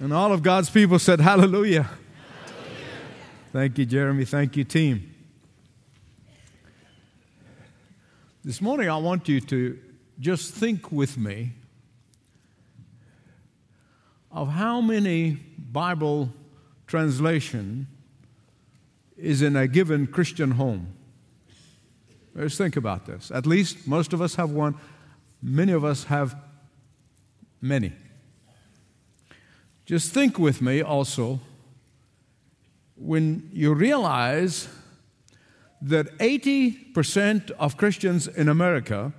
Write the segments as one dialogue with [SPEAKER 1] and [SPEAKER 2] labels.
[SPEAKER 1] And all of God's people said, Hallelujah. Hallelujah. Thank you, Jeremy. Thank you, team. This morning, I want you to just think with me of how many Bible translation is in a given Christian home. Let's think about this. At least most of us have one, many of us have many. Just think with me also when you realize that 80% of Christians in America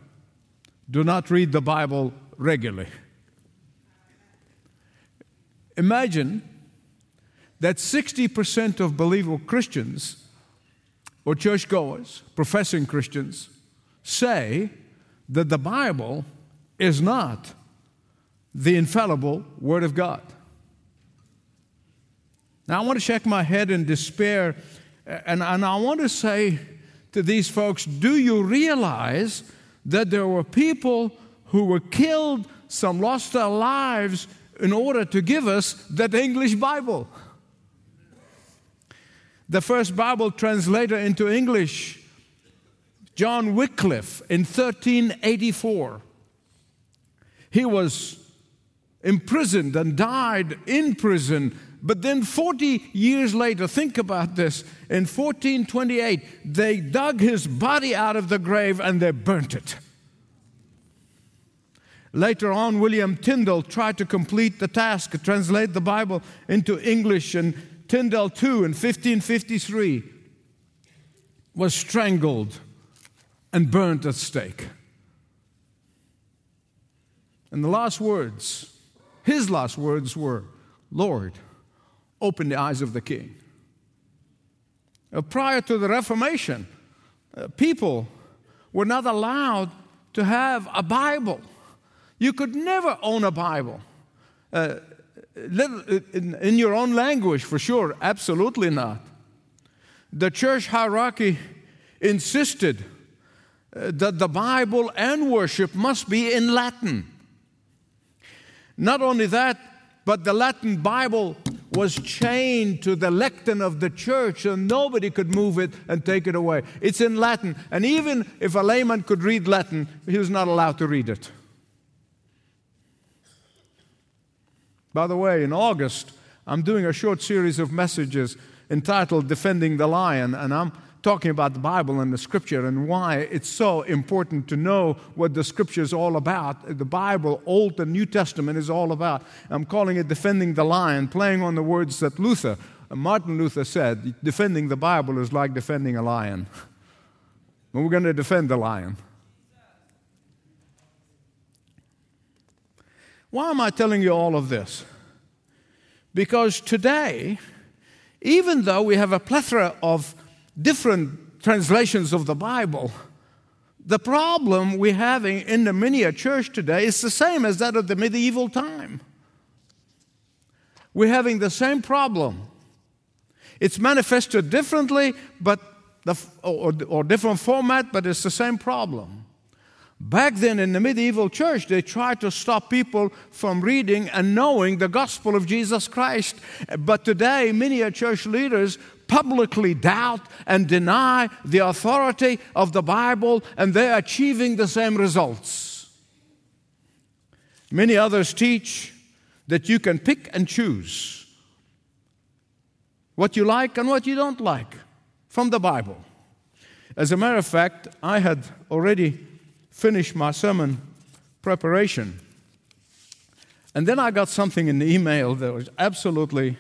[SPEAKER 1] do not read the Bible regularly. Imagine that 60% of believable Christians or churchgoers, professing Christians, say that the Bible is not the infallible Word of God. Now, I want to shake my head in despair, and, and I want to say to these folks do you realize that there were people who were killed, some lost their lives in order to give us that English Bible? The first Bible translator into English, John Wycliffe, in 1384. He was imprisoned and died in prison but then 40 years later, think about this. In 1428, they dug his body out of the grave and they burnt it. Later on, William Tyndale tried to complete the task, translate the Bible into English, and Tyndale, too, in 1553, was strangled and burnt at stake. And the last words, his last words were, Lord, open the eyes of the king. Uh, prior to the Reformation, uh, people were not allowed to have a Bible. You could never own a Bible. Uh, in, in your own language, for sure, absolutely not. The church hierarchy insisted uh, that the Bible and worship must be in Latin. Not only that, but the Latin Bible was chained to the lectern of the church, and nobody could move it and take it away. It's in Latin, and even if a layman could read Latin, he was not allowed to read it. By the way, in August, I'm doing a short series of messages entitled Defending the Lion, and I'm talking about the Bible and the Scripture and why it's so important to know what the Scripture is all about. The Bible, Old and New Testament, is all about. I'm calling it Defending the Lion, playing on the words that Luther, Martin Luther said defending the Bible is like defending a lion. And we're going to defend the lion. Why am I telling you all of this? Because today, even though we have a plethora of different translations of the Bible. The problem we're having in the miniature church today is the same as that of the medieval time. We're having the same problem. It's manifested differently, but the, or, or different format, but it's the same problem. Back then in the medieval church, they tried to stop people from reading and knowing the gospel of Jesus Christ. But today, many church leaders publicly doubt and deny the authority of the Bible, and they're achieving the same results. Many others teach that you can pick and choose what you like and what you don't like from the Bible. As a matter of fact, I had already finished my sermon preparation. And then I got something in the email that was absolutely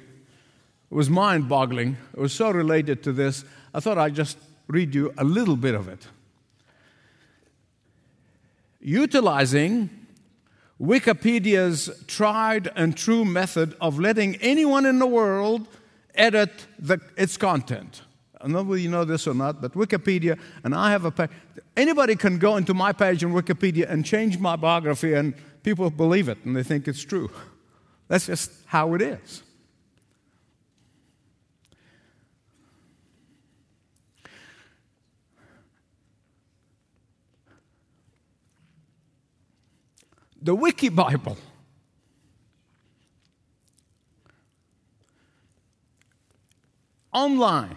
[SPEAKER 1] was mind boggling. It was so related to this. I thought I'd just read you a little bit of it. Utilizing Wikipedia's tried and true method of letting anyone in the world edit the, its content. I don't know whether you know this or not, but Wikipedia, and I have a page. Anybody can go into my page in Wikipedia and change my biography, and people believe it and they think it's true. That's just how it is. the Wiki Bible. Online.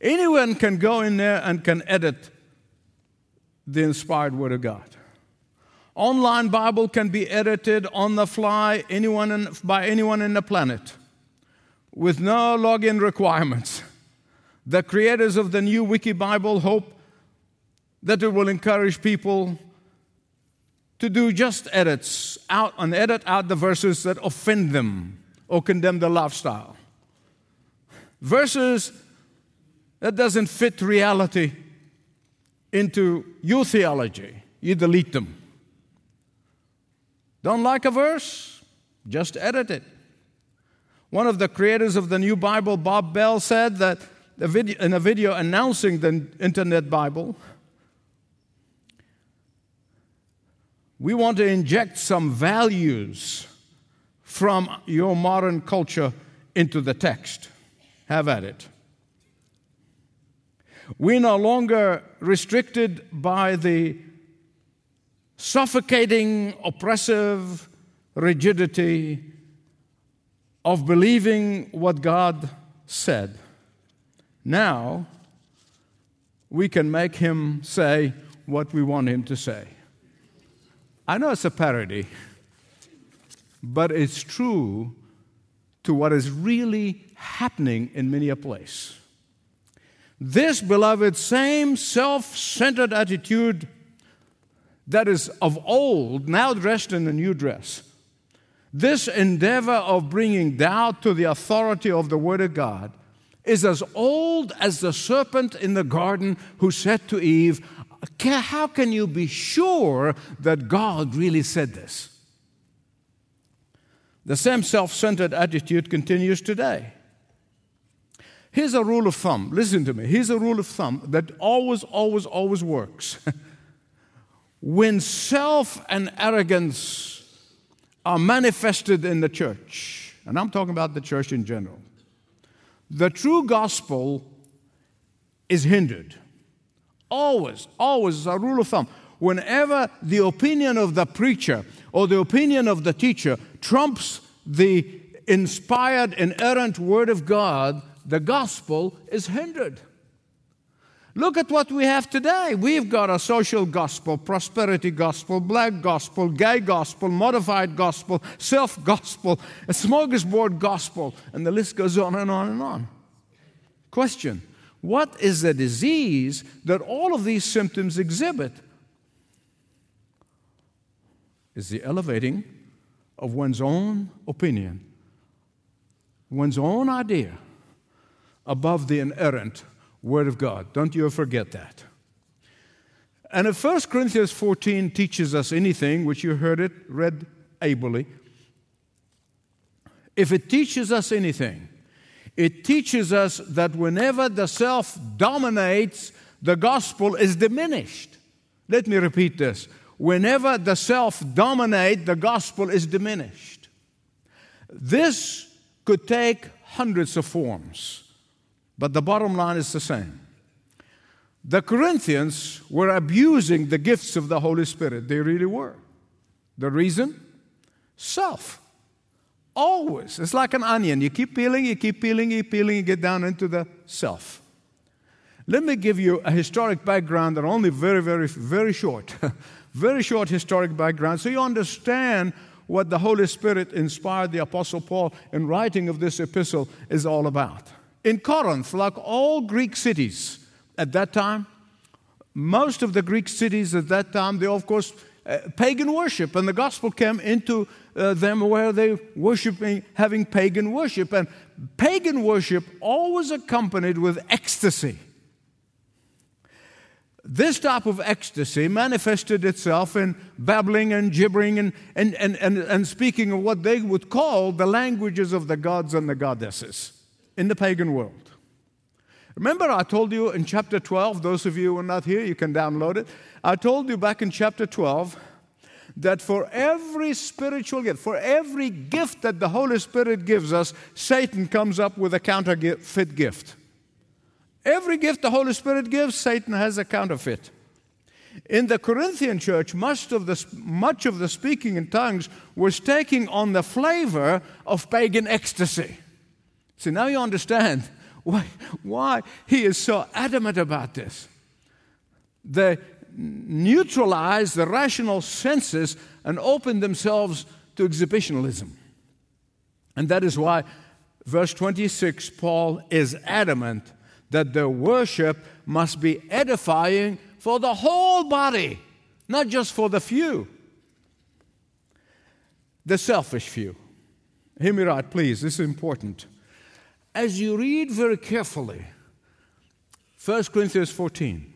[SPEAKER 1] Anyone can go in there and can edit the inspired Word of God. Online Bible can be edited on the fly anyone in, by anyone in the planet with no login requirements. The creators of the new Wiki Bible hope that it will encourage people to do just edits out and edit out the verses that offend them or condemn their lifestyle. Verses that doesn't fit reality into your theology, you delete them. Don't like a verse? Just edit it. One of the creators of the New Bible, Bob Bell, said that in a video announcing the Internet Bible, we want to inject some values from your modern culture into the text. Have at it. We're no longer restricted by the suffocating, oppressive rigidity of believing what God said. Now, we can make him say what we want him to say. I know it's a parody, but it's true to what is really happening in many a place. This, beloved, same self centered attitude that is of old, now dressed in a new dress, this endeavor of bringing doubt to the authority of the Word of God is as old as the serpent in the garden who said to Eve, How can you be sure that God really said this? The same self centered attitude continues today. Here's a rule of thumb. Listen to me. Here's a rule of thumb that always, always, always works. when self and arrogance are manifested in the church, and I'm talking about the church in general, the true gospel is hindered. Always, always, a rule of thumb. Whenever the opinion of the preacher or the opinion of the teacher trumps the inspired, inerrant word of God, the gospel is hindered. Look at what we have today. We've got a social gospel, prosperity gospel, black gospel, gay gospel, modified gospel, self gospel, a smorgasbord gospel, and the list goes on and on and on. Question What is the disease that all of these symptoms exhibit? Is the elevating of one's own opinion, one's own idea above the inerrant Word of God. Don't you forget that. And if 1 Corinthians 14 teaches us anything, which you heard it read ably, if it teaches us anything, it teaches us that whenever the self dominates, the gospel is diminished. Let me repeat this. Whenever the self dominates, the gospel is diminished. This could take hundreds of forms. But the bottom line is the same. The Corinthians were abusing the gifts of the Holy Spirit. They really were. The reason? Self. Always. It's like an onion. You keep peeling, you keep peeling, you keep peeling, you get down into the self. Let me give you a historic background that only very, very, very short. very short historic background so you understand what the Holy Spirit inspired the Apostle Paul in writing of this epistle is all about. In Corinth, like all Greek cities at that time, most of the Greek cities at that time, they of course uh, pagan worship, and the gospel came into uh, them where they worshiping, having pagan worship, and pagan worship always accompanied with ecstasy. This type of ecstasy manifested itself in babbling and gibbering and, and, and, and, and speaking of what they would call the languages of the gods and the goddesses in the pagan world. Remember, I told you in chapter 12, those of you who are not here, you can download it. I told you back in chapter 12 that for every spiritual gift, for every gift that the Holy Spirit gives us, Satan comes up with a counterfeit gift. Every gift the Holy Spirit gives, Satan has a counterfeit. In the Corinthian church, much of, the, much of the speaking in tongues was taking on the flavor of pagan ecstasy. So now you understand why, why he is so adamant about this. They neutralize the rational senses and open themselves to exhibitionism. And that is why, verse 26, Paul is adamant that their worship must be edifying for the whole body, not just for the few, the selfish few. Hear me right, please, this is important. As you read very carefully 1 Corinthians 14,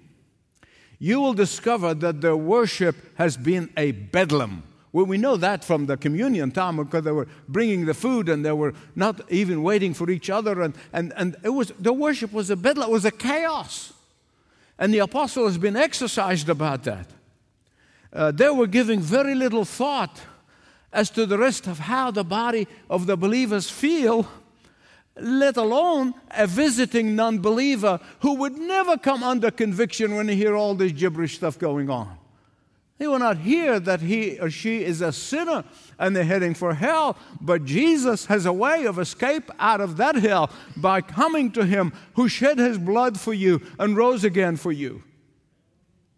[SPEAKER 1] you will discover that their worship has been a bedlam. Well, we know that from the communion time because they were bringing the food and they were not even waiting for each other. And, and, and it was, the worship was a bedlam, it was a chaos. And the apostle has been exercised about that. Uh, they were giving very little thought as to the rest of how the body of the believers feel let alone a visiting non believer who would never come under conviction when he hear all this gibberish stuff going on. They will not hear that he or she is a sinner and they're heading for hell, but Jesus has a way of escape out of that hell by coming to him who shed his blood for you and rose again for you.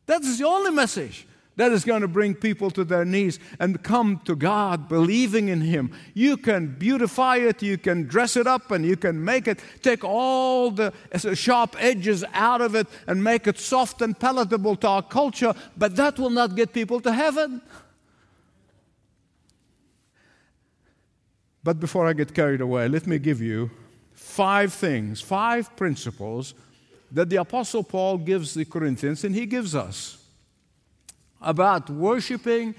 [SPEAKER 1] That's the only message that is going to bring people to their knees and come to God believing in Him. You can beautify it, you can dress it up, and you can make it, take all the sharp edges out of it and make it soft and palatable to our culture, but that will not get people to heaven. But before I get carried away, let me give you five things, five principles that the Apostle Paul gives the Corinthians and he gives us about worshiping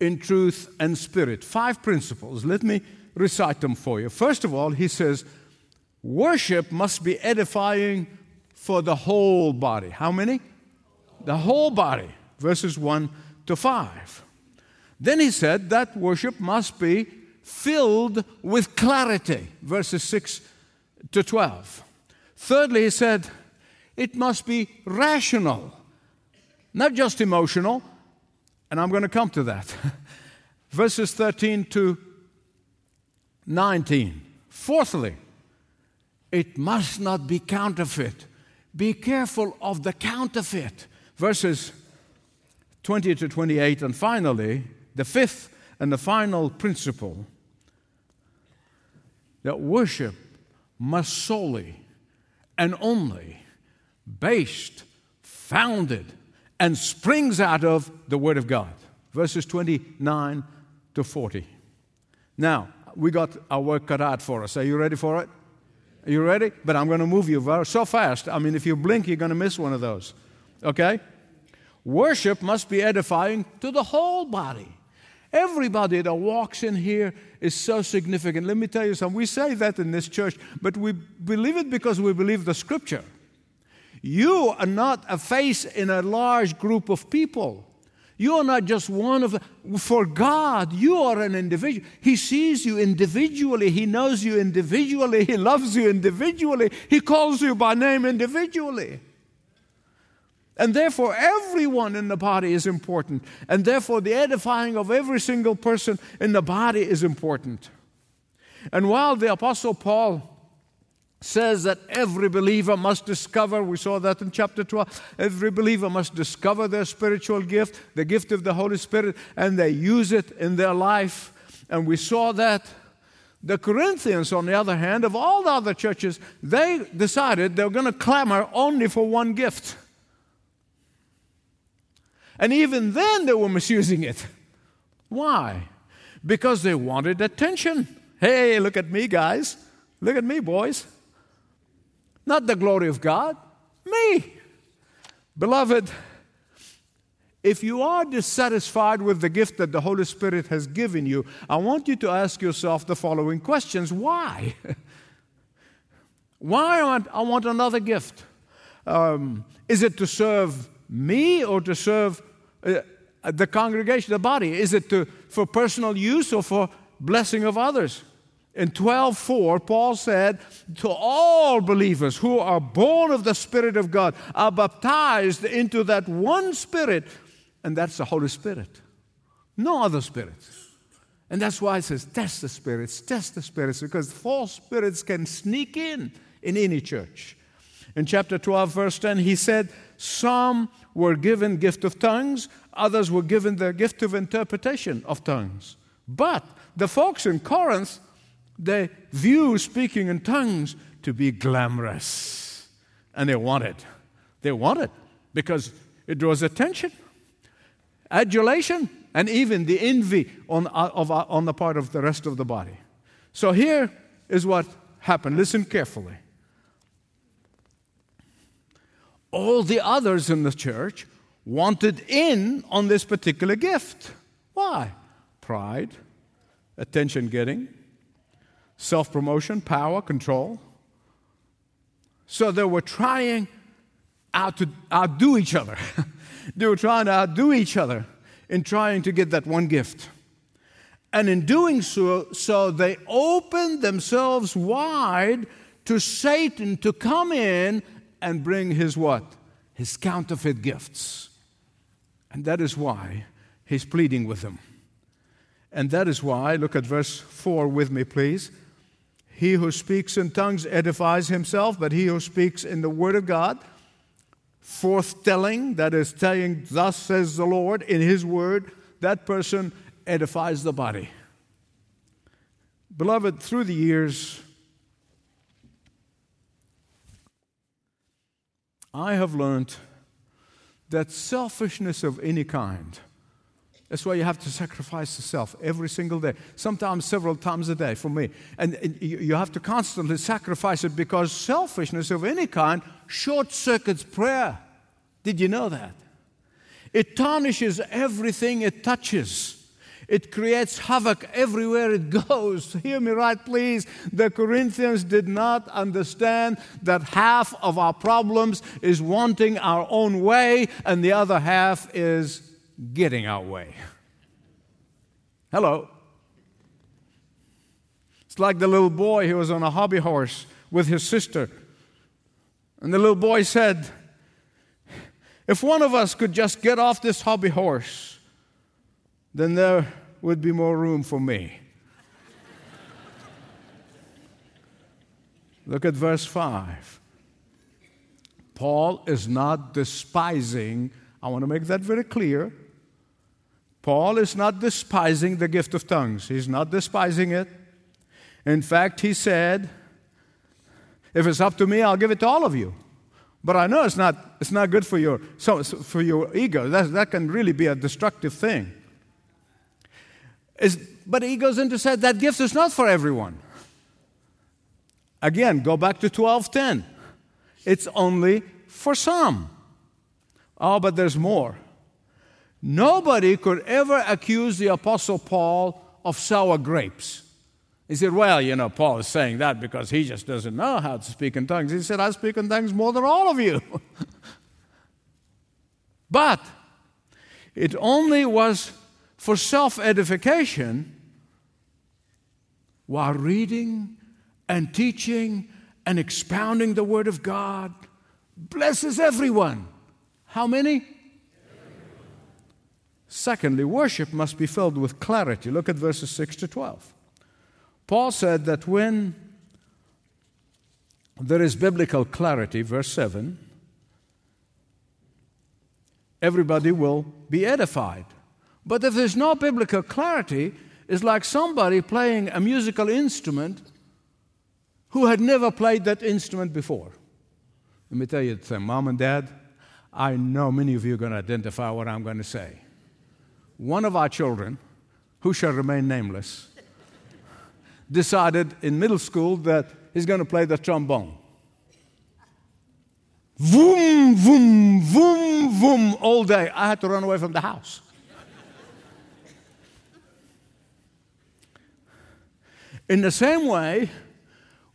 [SPEAKER 1] in truth and spirit. Five principles. Let me recite them for you. First of all, he says, worship must be edifying for the whole body. How many? The whole body. Verses 1 to 5. Then he said that worship must be filled with clarity. Verses 6 to 12. Thirdly, he said it must be rational, not just emotional, and I'm going to come to that. Verses 13 to 19. Fourthly, it must not be counterfeit. Be careful of the counterfeit. Verses 20 to 28. And finally, the fifth and the final principle that worship must solely and only based, founded and springs out of the Word of God. Verses 29 to 40. Now, we got our work cut out for us. Are you ready for it? Are you ready? But I'm going to move you very, so fast. I mean, if you blink, you're going to miss one of those. Okay? Worship must be edifying to the whole body. Everybody that walks in here is so significant. Let me tell you something. We say that in this church, but we believe it because we believe the scripture. You are not a face in a large group of people. You are not just one of, for God, you are an individual. He sees you individually. He knows you individually. He loves you individually. He calls you by name individually. And therefore, everyone in the body is important. And therefore, the edifying of every single person in the body is important. And while the Apostle Paul says that every believer must discover, we saw that in chapter 12, every believer must discover their spiritual gift, the gift of the Holy Spirit, and they use it in their life. And we saw that. The Corinthians, on the other hand, of all the other churches, they decided they were going to clamor only for one gift. And even then, they were misusing it. Why? Because they wanted attention. Hey, look at me, guys. Look at me, boys. Not the glory of God, me. Beloved, if you are dissatisfied with the gift that the Holy Spirit has given you, I want you to ask yourself the following questions Why? Why want, I want another gift? Um, is it to serve me or to serve uh, the congregation, the body? Is it to, for personal use or for blessing of others? In 12:4, Paul said, To all believers who are born of the Spirit of God are baptized into that one Spirit, and that's the Holy Spirit. No other spirit. And that's why it says, test the spirits, test the spirits, because false spirits can sneak in in any church. In chapter 12, verse 10, he said, Some were given gift of tongues, others were given the gift of interpretation of tongues. But the folks in Corinth, they view speaking in tongues to be glamorous. And they want it. They want it because it draws attention, adulation, and even the envy on, uh, of, uh, on the part of the rest of the body. So here is what happened. Listen carefully. All the others in the church wanted in on this particular gift. Why? Pride, attention getting, self promotion, power, control. So they were trying out to outdo each other. they were trying to outdo each other in trying to get that one gift. And in doing so, so they opened themselves wide to Satan to come in and bring his what? His counterfeit gifts. And that is why he's pleading with them. And that is why, look at verse 4 with me, please. He who speaks in tongues edifies himself, but he who speaks in the word of God, forthtelling, that is, telling, Thus says the Lord in his word, that person edifies the body. Beloved, through the years, I have learned that selfishness of any kind, that's why you have to sacrifice yourself every single day, sometimes several times a day for me. And you have to constantly sacrifice it because selfishness of any kind short circuits prayer. Did you know that? It tarnishes everything it touches. It creates havoc everywhere it goes. Hear me right, please. The Corinthians did not understand that half of our problems is wanting our own way, and the other half is getting our way. Hello. It's like the little boy who was on a hobby horse with his sister. And the little boy said, If one of us could just get off this hobby horse, then there would be more room for me. Look at verse 5. Paul is not despising, I want to make that very clear. Paul is not despising the gift of tongues. He's not despising it. In fact, he said, if it's up to me, I'll give it to all of you. But I know it's not, it's not good for your, so, for your ego. That, that can really be a destructive thing. Is, but he goes into said that gift is not for everyone. Again, go back to 12:10. It's only for some. Oh, but there's more. Nobody could ever accuse the apostle Paul of sour grapes. He said, Well, you know, Paul is saying that because he just doesn't know how to speak in tongues. He said, I speak in tongues more than all of you. but it only was for self edification while reading and teaching and expounding the Word of God blesses everyone. How many? Secondly, worship must be filled with clarity. Look at verses 6 to 12. Paul said that when there is biblical clarity, verse 7, everybody will be edified. But if there's no biblical clarity, it's like somebody playing a musical instrument who had never played that instrument before. Let me tell you mom and dad, I know many of you are going to identify what I'm going to say. One of our children, who shall remain nameless, decided in middle school that he's going to play the trombone. Voom, voom, voom, voom, all day. I had to run away from the house. In the same way,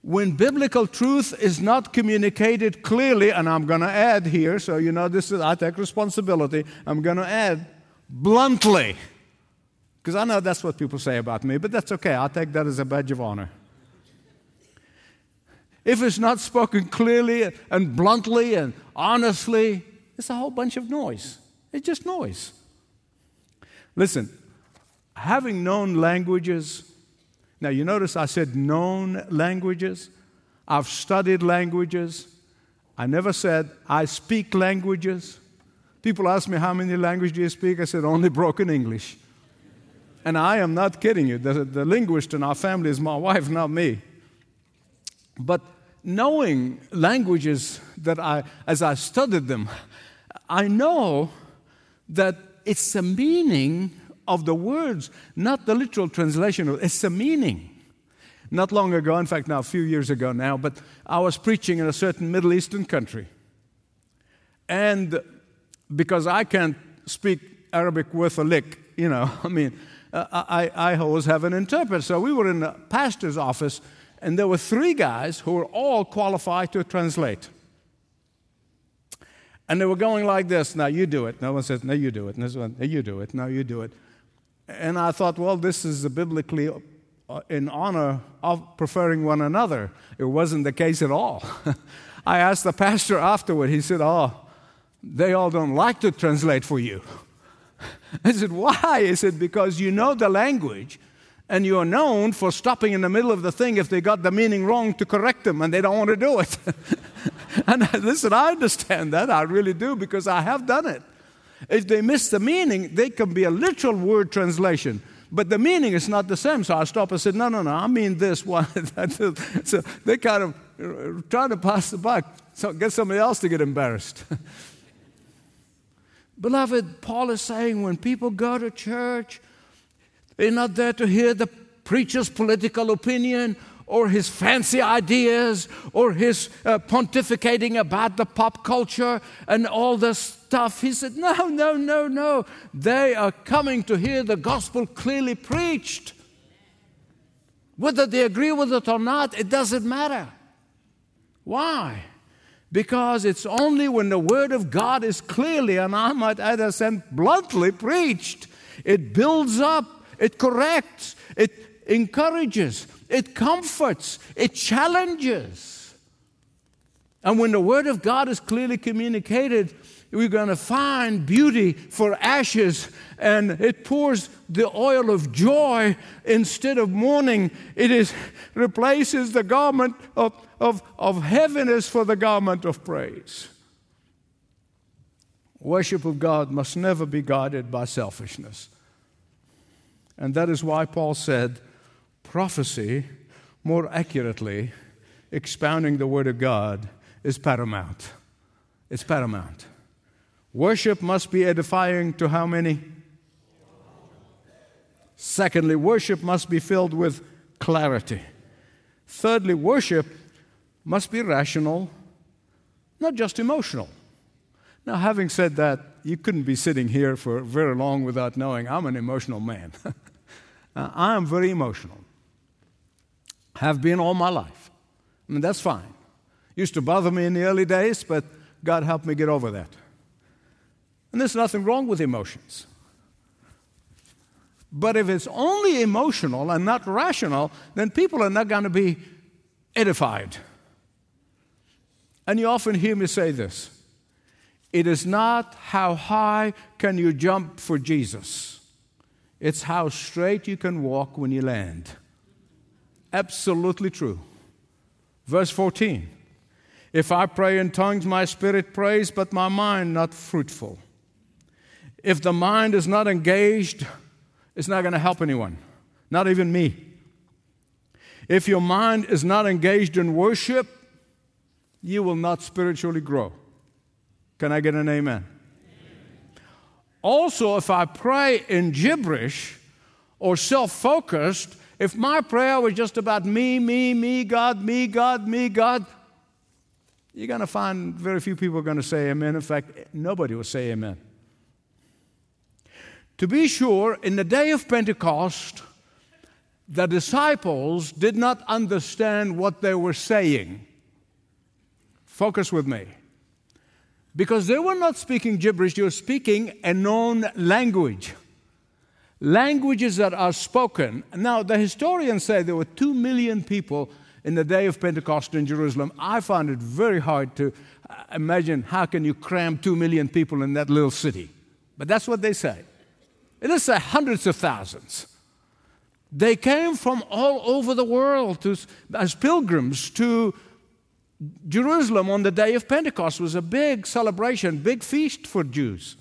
[SPEAKER 1] when biblical truth is not communicated clearly, and I'm going to add here, so you know this is, I take responsibility, I'm going to add bluntly, because I know that's what people say about me, but that's okay. I'll take that as a badge of honor. If it's not spoken clearly and bluntly and honestly, it's a whole bunch of noise. It's just noise. Listen, having known languages now, you notice I said known languages. I've studied languages. I never said, I speak languages. People ask me, How many languages do you speak? I said, Only broken English. And I am not kidding you. The, the linguist in our family is my wife, not me. But knowing languages that I, as I studied them, I know that it's the meaning of the words, not the literal translation. It's the meaning. Not long ago, in fact, now a few years ago now, but I was preaching in a certain Middle Eastern country. And because I can't speak Arabic worth a lick, you know, I mean, I, I always have an interpreter. So we were in the pastor's office, and there were three guys who were all qualified to translate. And they were going like this now you do it. No one says, no, you do it. And this one, no, you do it. No, you do it. And I thought, well, this is biblically uh, in honor of preferring one another. It wasn't the case at all. I asked the pastor afterward, he said, oh, they all don't like to translate for you. I said, Why? He said, Because you know the language and you're known for stopping in the middle of the thing if they got the meaning wrong to correct them and they don't want to do it. and I, listen, I understand that. I really do because I have done it. If they miss the meaning, they can be a literal word translation. But the meaning is not the same. So I stopped and said, No, no, no, I mean this so they kind of uh, try to pass the buck, so get somebody else to get embarrassed. Beloved, Paul is saying when people go to church, they're not there to hear the preacher's political opinion or his fancy ideas or his uh, pontificating about the pop culture and all this stuff. He said, No, no, no, no. They are coming to hear the gospel clearly preached. Whether they agree with it or not, it doesn't matter. Why? Because it's only when the Word of God is clearly, and I might add and bluntly preached, it builds up, it corrects, it encourages, it comforts, it challenges. And when the Word of God is clearly communicated, we're going to find beauty for ashes, and it pours the oil of joy instead of mourning. It is replaces the garment of, of, of heaviness for the garment of praise. Worship of God must never be guided by selfishness. And that is why Paul said prophecy, more accurately, expounding the Word of God, is paramount. It's paramount. Worship must be edifying to how many? Secondly, worship must be filled with clarity. Thirdly, worship must be rational, not just emotional. Now, having said that, you couldn't be sitting here for very long without knowing I'm an emotional man. Uh, I am very emotional. Have been all my life. I mean, that's fine. Used to bother me in the early days, but God helped me get over that. And there's nothing wrong with emotions. But if it's only emotional and not rational, then people are not going to be edified. And you often hear me say this it is not how high can you jump for Jesus, it's how straight you can walk when you land. Absolutely true. Verse 14 If I pray in tongues, my spirit prays, but my mind not fruitful. If the mind is not engaged, it's not going to help anyone, not even me. If your mind is not engaged in worship, you will not spiritually grow. Can I get an amen? amen? Also, if I pray in gibberish or self focused, if my prayer was just about me, me, me, God, me, God, me, God, you're going to find very few people are going to say amen. In fact, nobody will say amen. To be sure, in the day of Pentecost, the disciples did not understand what they were saying. Focus with me. Because they were not speaking gibberish, they were speaking a known language. Languages that are spoken. Now, the historians say there were two million people in the day of Pentecost in Jerusalem. I find it very hard to uh, imagine how can you cram two million people in that little city. But that's what they say. It is hundreds of thousands. They came from all over the world to, as pilgrims to Jerusalem on the day of Pentecost was a big celebration, big feast for Jews.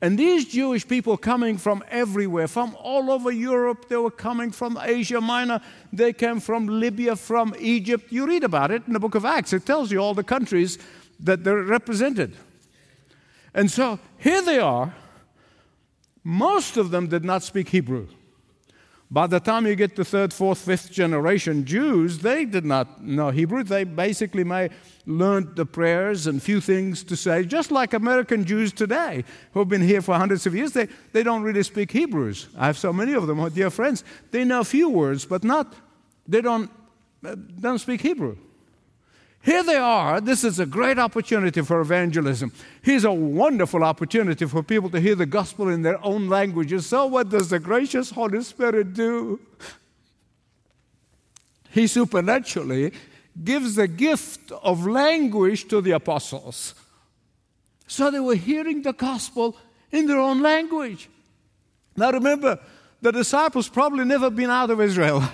[SPEAKER 1] And these Jewish people coming from everywhere, from all over Europe, they were coming from Asia Minor, they came from Libya, from Egypt. You read about it in the book of Acts, it tells you all the countries that they're represented. And so here they are. Most of them did not speak Hebrew. By the time you get to third, fourth, fifth generation Jews, they did not know Hebrew. They basically may learned the prayers and few things to say, just like American Jews today who have been here for hundreds of years. They, they don't really speak Hebrews. I have so many of them, my dear friends. They know a few words, but not, they don't, uh, don't speak Hebrew. Here they are. This is a great opportunity for evangelism. Here's a wonderful opportunity for people to hear the gospel in their own languages. So, what does the gracious Holy Spirit do? He supernaturally gives the gift of language to the apostles. So they were hearing the gospel in their own language. Now remember, the disciples probably never been out of Israel.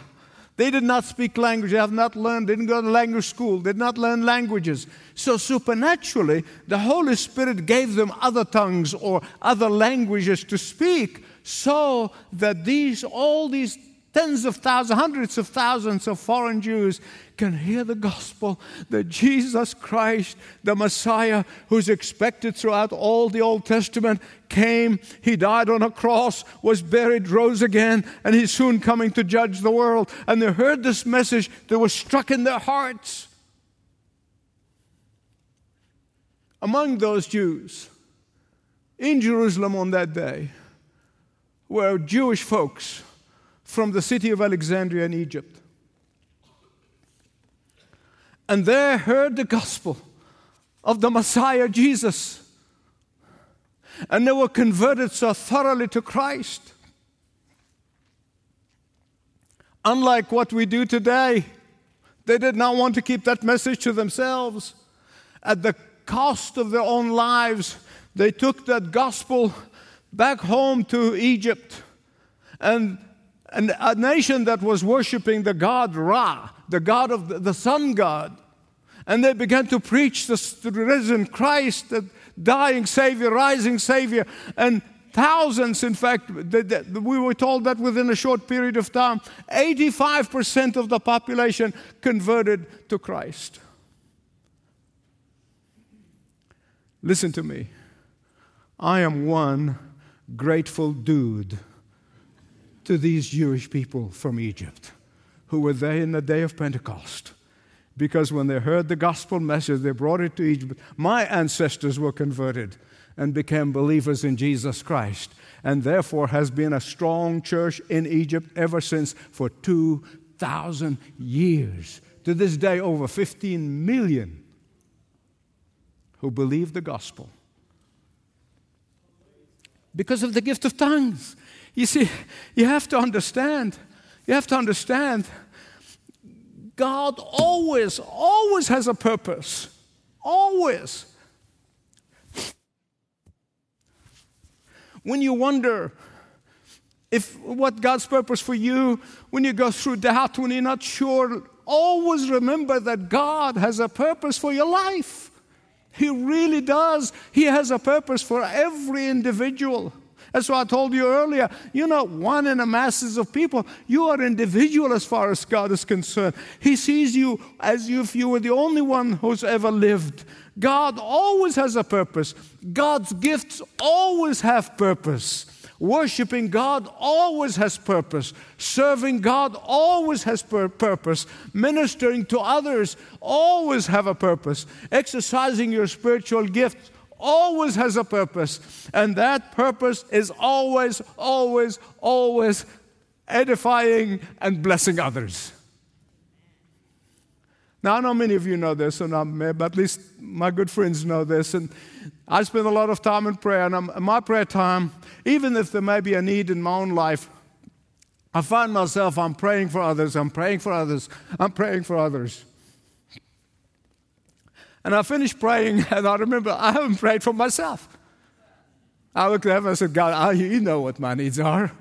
[SPEAKER 1] They did not speak language, they have not learned, didn't go to language school, did not learn languages. So supernaturally, the Holy Spirit gave them other tongues or other languages to speak so that these all these tens of thousands, hundreds of thousands of foreign Jews can hear the gospel that Jesus Christ, the Messiah, who's expected throughout all the Old Testament, came, he died on a cross, was buried, rose again, and he's soon coming to judge the world. And they heard this message that was struck in their hearts. Among those Jews in Jerusalem on that day were Jewish folks from the city of Alexandria in Egypt. And there heard the gospel of the Messiah Jesus. And they were converted so thoroughly to Christ. Unlike what we do today, they did not want to keep that message to themselves. At the cost of their own lives, they took that gospel back home to Egypt. And and a nation that was worshiping the god Ra, the god of the, the sun god. And they began to preach the, the risen Christ, the dying Savior, rising Savior. And thousands, in fact, we were told that within a short period of time, 85% of the population converted to Christ. Listen to me. I am one grateful dude to these Jewish people from Egypt who were there in the day of Pentecost. Because when they heard the gospel message, they brought it to Egypt. My ancestors were converted and became believers in Jesus Christ, and therefore has been a strong church in Egypt ever since for 2,000 years. To this day, over 15 million who believe the gospel because of the gift of tongues. You see, you have to understand, you have to understand, God always, always has a purpose. Always. When you wonder if what God's purpose for you, when you go through doubt, when you're not sure, always remember that God has a purpose for your life. He really does. He has a purpose for every individual. That's why I told you earlier, you're not one in a masses of people. You are individual as far as God is concerned. He sees you as if you were the only one who's ever lived. God always has a purpose. God's gifts always have purpose. Worshipping God always has purpose. Serving God always has pur- purpose. Ministering to others always have a purpose. Exercising your spiritual gifts always has a purpose, and that purpose is always, always, always edifying and blessing others. Now, I know many of you know this, and I'm, but at least my good friends know this. And I spend a lot of time in prayer, and I'm, in my prayer time, even if there may be a need in my own life, I find myself, I'm praying for others, I'm praying for others, I'm praying for others. And I finished praying, and I remember I haven't prayed for myself. I looked at heaven and I said, God, you know what my needs are.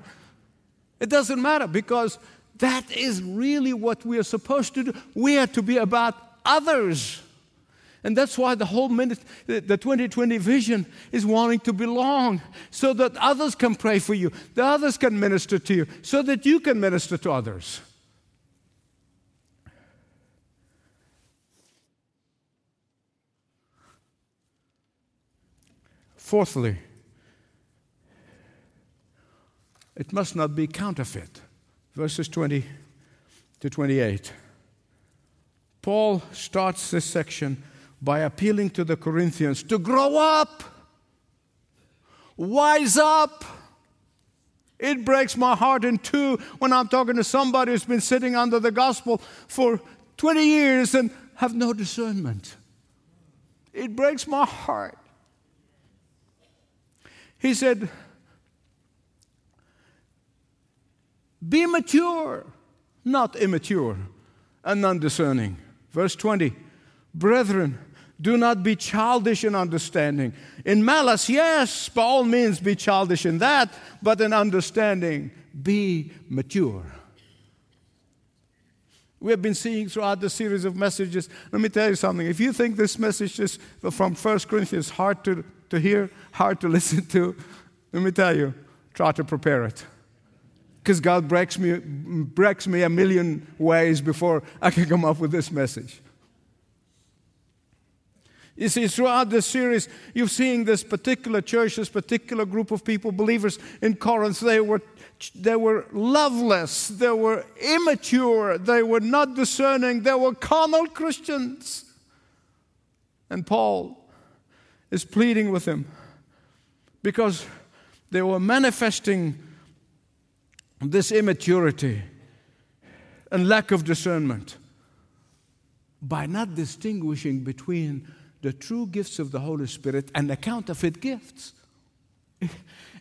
[SPEAKER 1] It doesn't matter because that is really what we are supposed to do. We are to be about others. And that's why the whole minute, the 2020 vision is wanting to belong so that others can pray for you, the others can minister to you, so that you can minister to others. Fourthly, it must not be counterfeit. Verses 20 to 28. Paul starts this section by appealing to the Corinthians to grow up, wise up. It breaks my heart in two when I'm talking to somebody who's been sitting under the gospel for 20 years and have no discernment. It breaks my heart. He said, Be mature, not immature and undiscerning. Verse 20 Brethren, do not be childish in understanding. In malice, yes, by all means be childish in that, but in understanding, be mature. We have been seeing throughout the series of messages. Let me tell you something. If you think this message is from 1 Corinthians hard to, to hear, hard to listen to, let me tell you, try to prepare it. Because God breaks me, breaks me a million ways before I can come up with this message. You see, throughout this series, you're seeing this particular church, this particular group of people, believers in Corinth, they were, they were loveless, they were immature, they were not discerning, they were carnal Christians. And Paul is pleading with them because they were manifesting this immaturity and lack of discernment by not distinguishing between the true gifts of the Holy Spirit and the counterfeit gifts.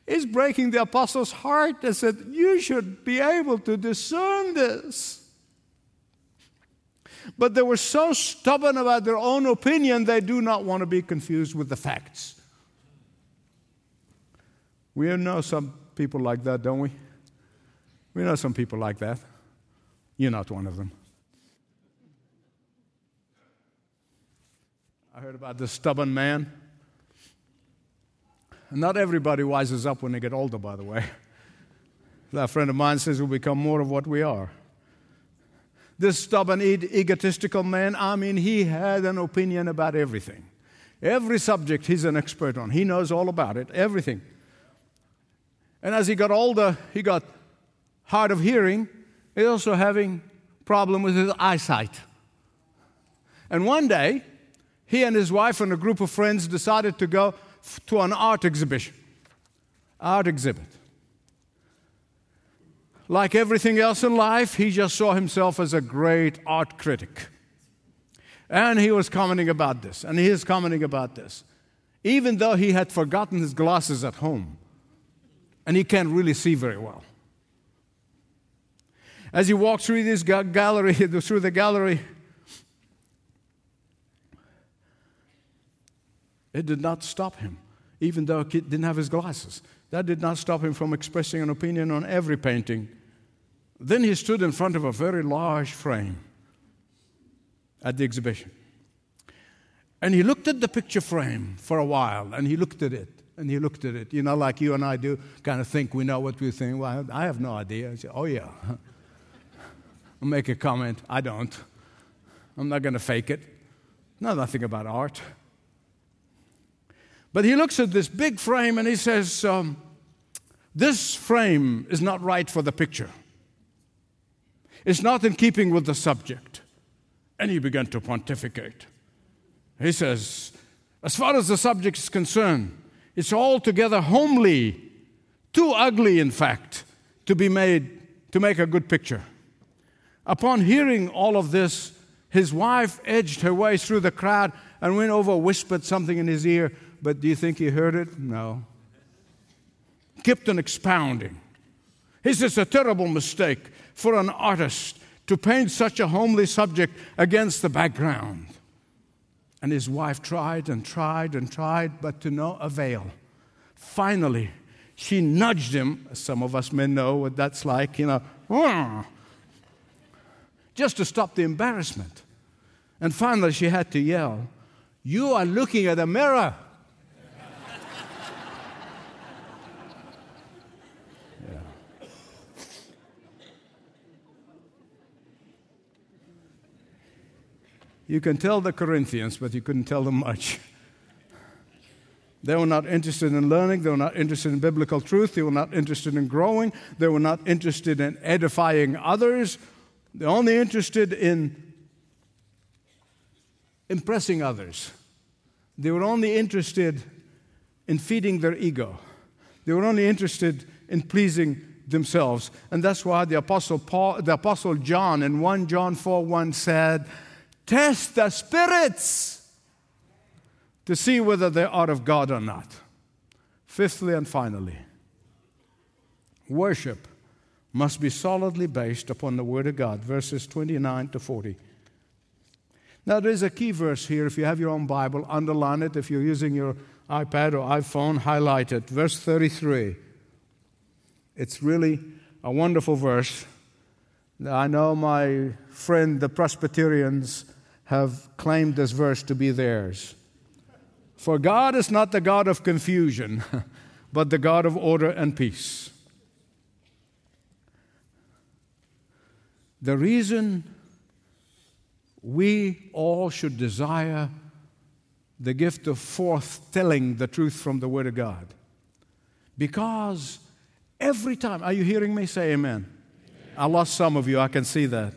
[SPEAKER 1] It's breaking the apostle's heart and said, You should be able to discern this. But they were so stubborn about their own opinion, they do not want to be confused with the facts. We know some people like that, don't we? We know some people like that. You're not one of them. I heard about this stubborn man. Not everybody wises up when they get older, by the way. That friend of mine says we'll become more of what we are. This stubborn, egotistical man, I mean, he had an opinion about everything. Every subject he's an expert on. He knows all about it, everything. And as he got older, he got hard of hearing, is also having problem with his eyesight. And one day, he and his wife and a group of friends decided to go to an art exhibition. Art exhibit. Like everything else in life, he just saw himself as a great art critic. And he was commenting about this, and he is commenting about this. Even though he had forgotten his glasses at home, and he can't really see very well. As he walked through this gallery, through the gallery, it did not stop him, even though he didn't have his glasses. That did not stop him from expressing an opinion on every painting. Then he stood in front of a very large frame at the exhibition. And he looked at the picture frame for a while, and he looked at it, and he looked at it. You know, like you and I do, kind of think we know what we think. Well, I have no idea. I say, oh, yeah. I'll make a comment. I don't. I'm not going to fake it. No, nothing about art. But he looks at this big frame and he says, um, This frame is not right for the picture. It's not in keeping with the subject. And he began to pontificate. He says, As far as the subject is concerned, it's altogether homely, too ugly, in fact, to be made to make a good picture. Upon hearing all of this, his wife edged her way through the crowd and went over, whispered something in his ear. But do you think he heard it? No. Kept on expounding. Is this a terrible mistake for an artist to paint such a homely subject against the background? And his wife tried and tried and tried, but to no avail. Finally, she nudged him. Some of us men know what that's like, you know just to stop the embarrassment. And finally, she had to yell, You are looking at a mirror. You can tell the Corinthians, but you couldn't tell them much. They were not interested in learning. They were not interested in biblical truth. They were not interested in growing. They were not interested in edifying others. They're only interested in impressing others. They were only interested in feeding their ego. They were only interested in pleasing themselves. And that's why the apostle Paul, the apostle John in 1 John 4 1 said, Test the spirits to see whether they are of God or not. Fifthly and finally, worship must be solidly based upon the Word of God, verses 29 to 40. Now, there's a key verse here. If you have your own Bible, underline it. If you're using your iPad or iPhone, highlight it. Verse 33. It's really a wonderful verse. I know my friend, the Presbyterians, have claimed this verse to be theirs. For God is not the God of confusion, but the God of order and peace. The reason we all should desire the gift of forth telling the truth from the Word of God. Because every time, are you hearing me? Say amen. amen. I lost some of you, I can see that.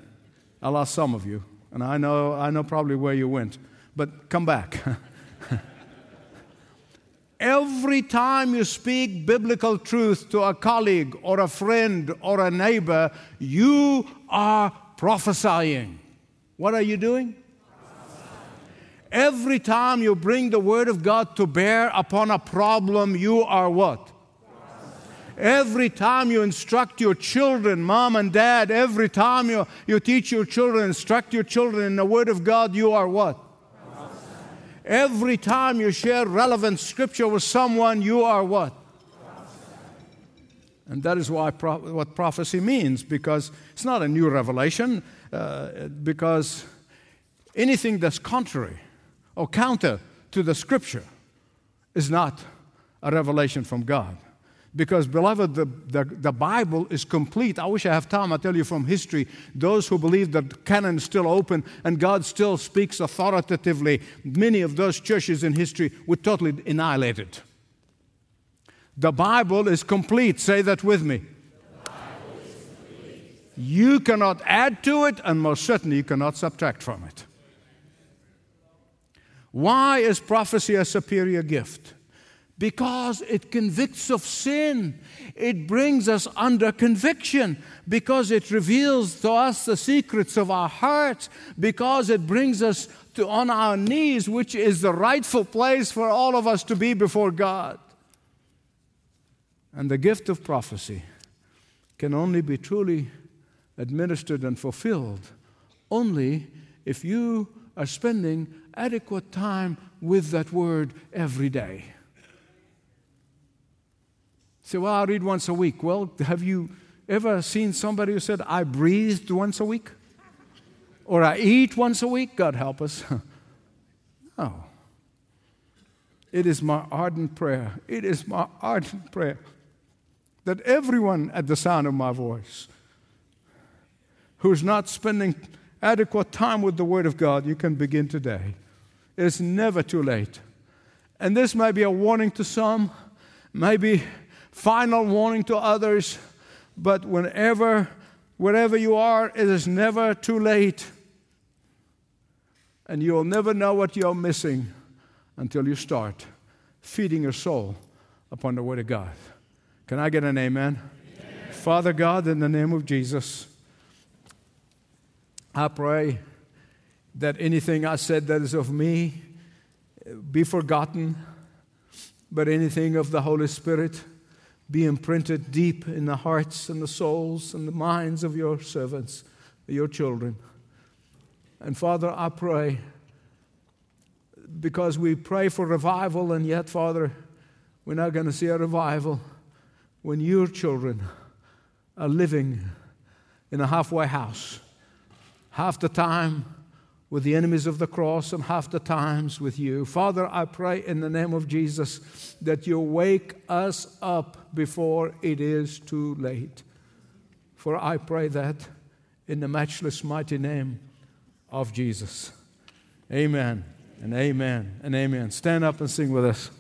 [SPEAKER 1] I lost some of you, and I know, I know probably where you went, but come back. Every time you speak biblical truth to a colleague or a friend or a neighbor, you are prophesying. What are you doing? Every time you bring the Word of God to bear upon a problem, you are what? Every time you instruct your children, mom and dad, every time you, you teach your children, instruct your children in the Word of God, you are what? Every time you share relevant scripture with someone, you are what? And that is why pro- what prophecy means, because it's not a new revelation, uh, because anything that's contrary or counter to the scripture is not a revelation from God. Because, beloved, the, the, the, Bible is complete. I wish I have time. I'll tell you from history. Those who believe that canon is still open and God still speaks authoritatively, many of those churches in history were totally annihilated. The Bible is complete. Say that with me. You cannot add to it, and most certainly you cannot subtract from it. Why is prophecy a superior gift? Because it convicts of sin. It brings us under conviction because it reveals to us the secrets of our hearts, because it brings us to on our knees, which is the rightful place for all of us to be before God. And the gift of prophecy can only be truly administered and fulfilled only if you are spending adequate time with that word every day. Say, well, I read once a week. Well, have you ever seen somebody who said, I breathed once a week? Or I eat once a week? God help us. no. It is my ardent prayer. It is my ardent prayer that everyone at the sound of my voice who's not spending adequate time with the Word of God, you can begin today. It's never too late. And this may be a warning to some, maybe final warning to others, but whenever, wherever you are, it is never too late. And you'll never know what you're missing until you start feeding your soul upon the Word of God. Can I get an amen? amen? Father God, in the name of Jesus, I pray that anything I said that is of me be forgotten, but anything of the Holy Spirit be imprinted deep in the hearts and the souls and the minds of your servants, your children. And Father, I pray, because we pray for revival, and yet, Father, we're not going to see a revival when your children are living in a halfway house. Half the time, with the enemies of the cross and half the times with you. Father, I pray in the name of Jesus that you wake us up before it is too late. For I pray that in the matchless mighty name of Jesus. Amen and amen and amen. Stand up and sing with us.